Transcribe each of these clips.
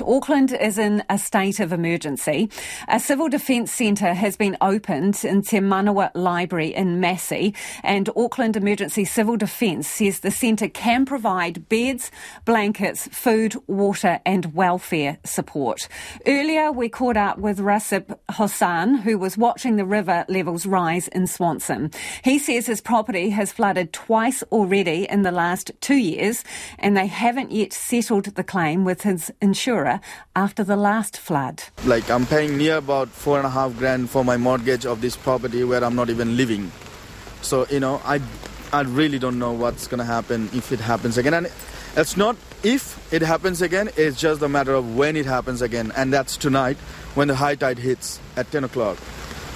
Auckland is in a state of emergency. A civil defence centre has been opened in Te Manawa Library in Massey, and Auckland Emergency Civil Defence says the centre can provide beds, blankets, food, water, and welfare support. Earlier, we caught up with Rasip Hossan, who was watching the river levels rise in Swanson. He says his property has flooded twice already in the last two years, and they haven't yet settled the claim with his insurance after the last flood. Like I'm paying near about four and a half grand for my mortgage of this property where I'm not even living. So you know, I I really don't know what's gonna happen if it happens again. And it's not if it happens again; it's just a matter of when it happens again, and that's tonight when the high tide hits at 10 o'clock.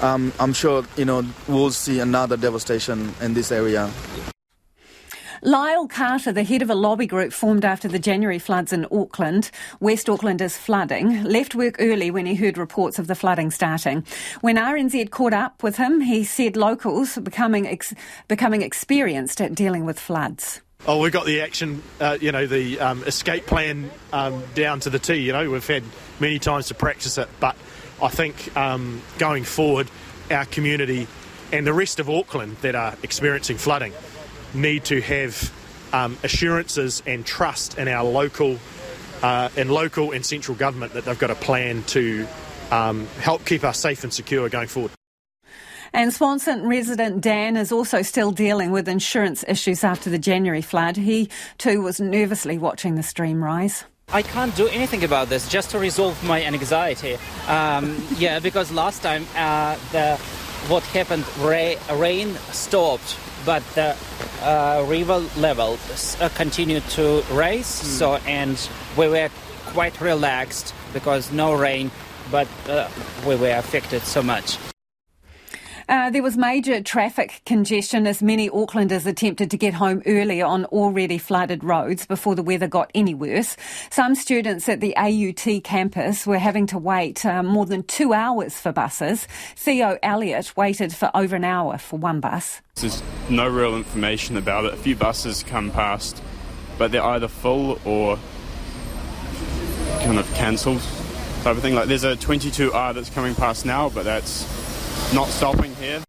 Um, I'm sure you know we'll see another devastation in this area. Lyle Carter, the head of a lobby group formed after the January floods in Auckland, West Auckland is flooding, left work early when he heard reports of the flooding starting. When RNZ caught up with him, he said locals are becoming, ex- becoming experienced at dealing with floods. Oh, we've got the action, uh, you know, the um, escape plan um, down to the T. You know, we've had many times to practice it, but I think um, going forward, our community and the rest of Auckland that are experiencing flooding need to have um, assurances and trust in our local uh, and local and central government that they've got a plan to um, help keep us safe and secure going forward. And Swanson resident Dan is also still dealing with insurance issues after the January flood. He too was nervously watching the stream rise. I can't do anything about this just to resolve my anxiety. Um, yeah, because last time uh, the what happened, rain stopped but the uh, river level uh, continued to rise. Mm. So and we were quite relaxed because no rain, but uh, we were affected so much. Uh, there was major traffic congestion as many Aucklanders attempted to get home early on already flooded roads before the weather got any worse. Some students at the AUT campus were having to wait uh, more than two hours for buses. Theo Elliott waited for over an hour for one bus. There's no real information about it. A few buses come past, but they're either full or kind of cancelled type of thing. Like there's a 22R that's coming past now, but that's not stopping here.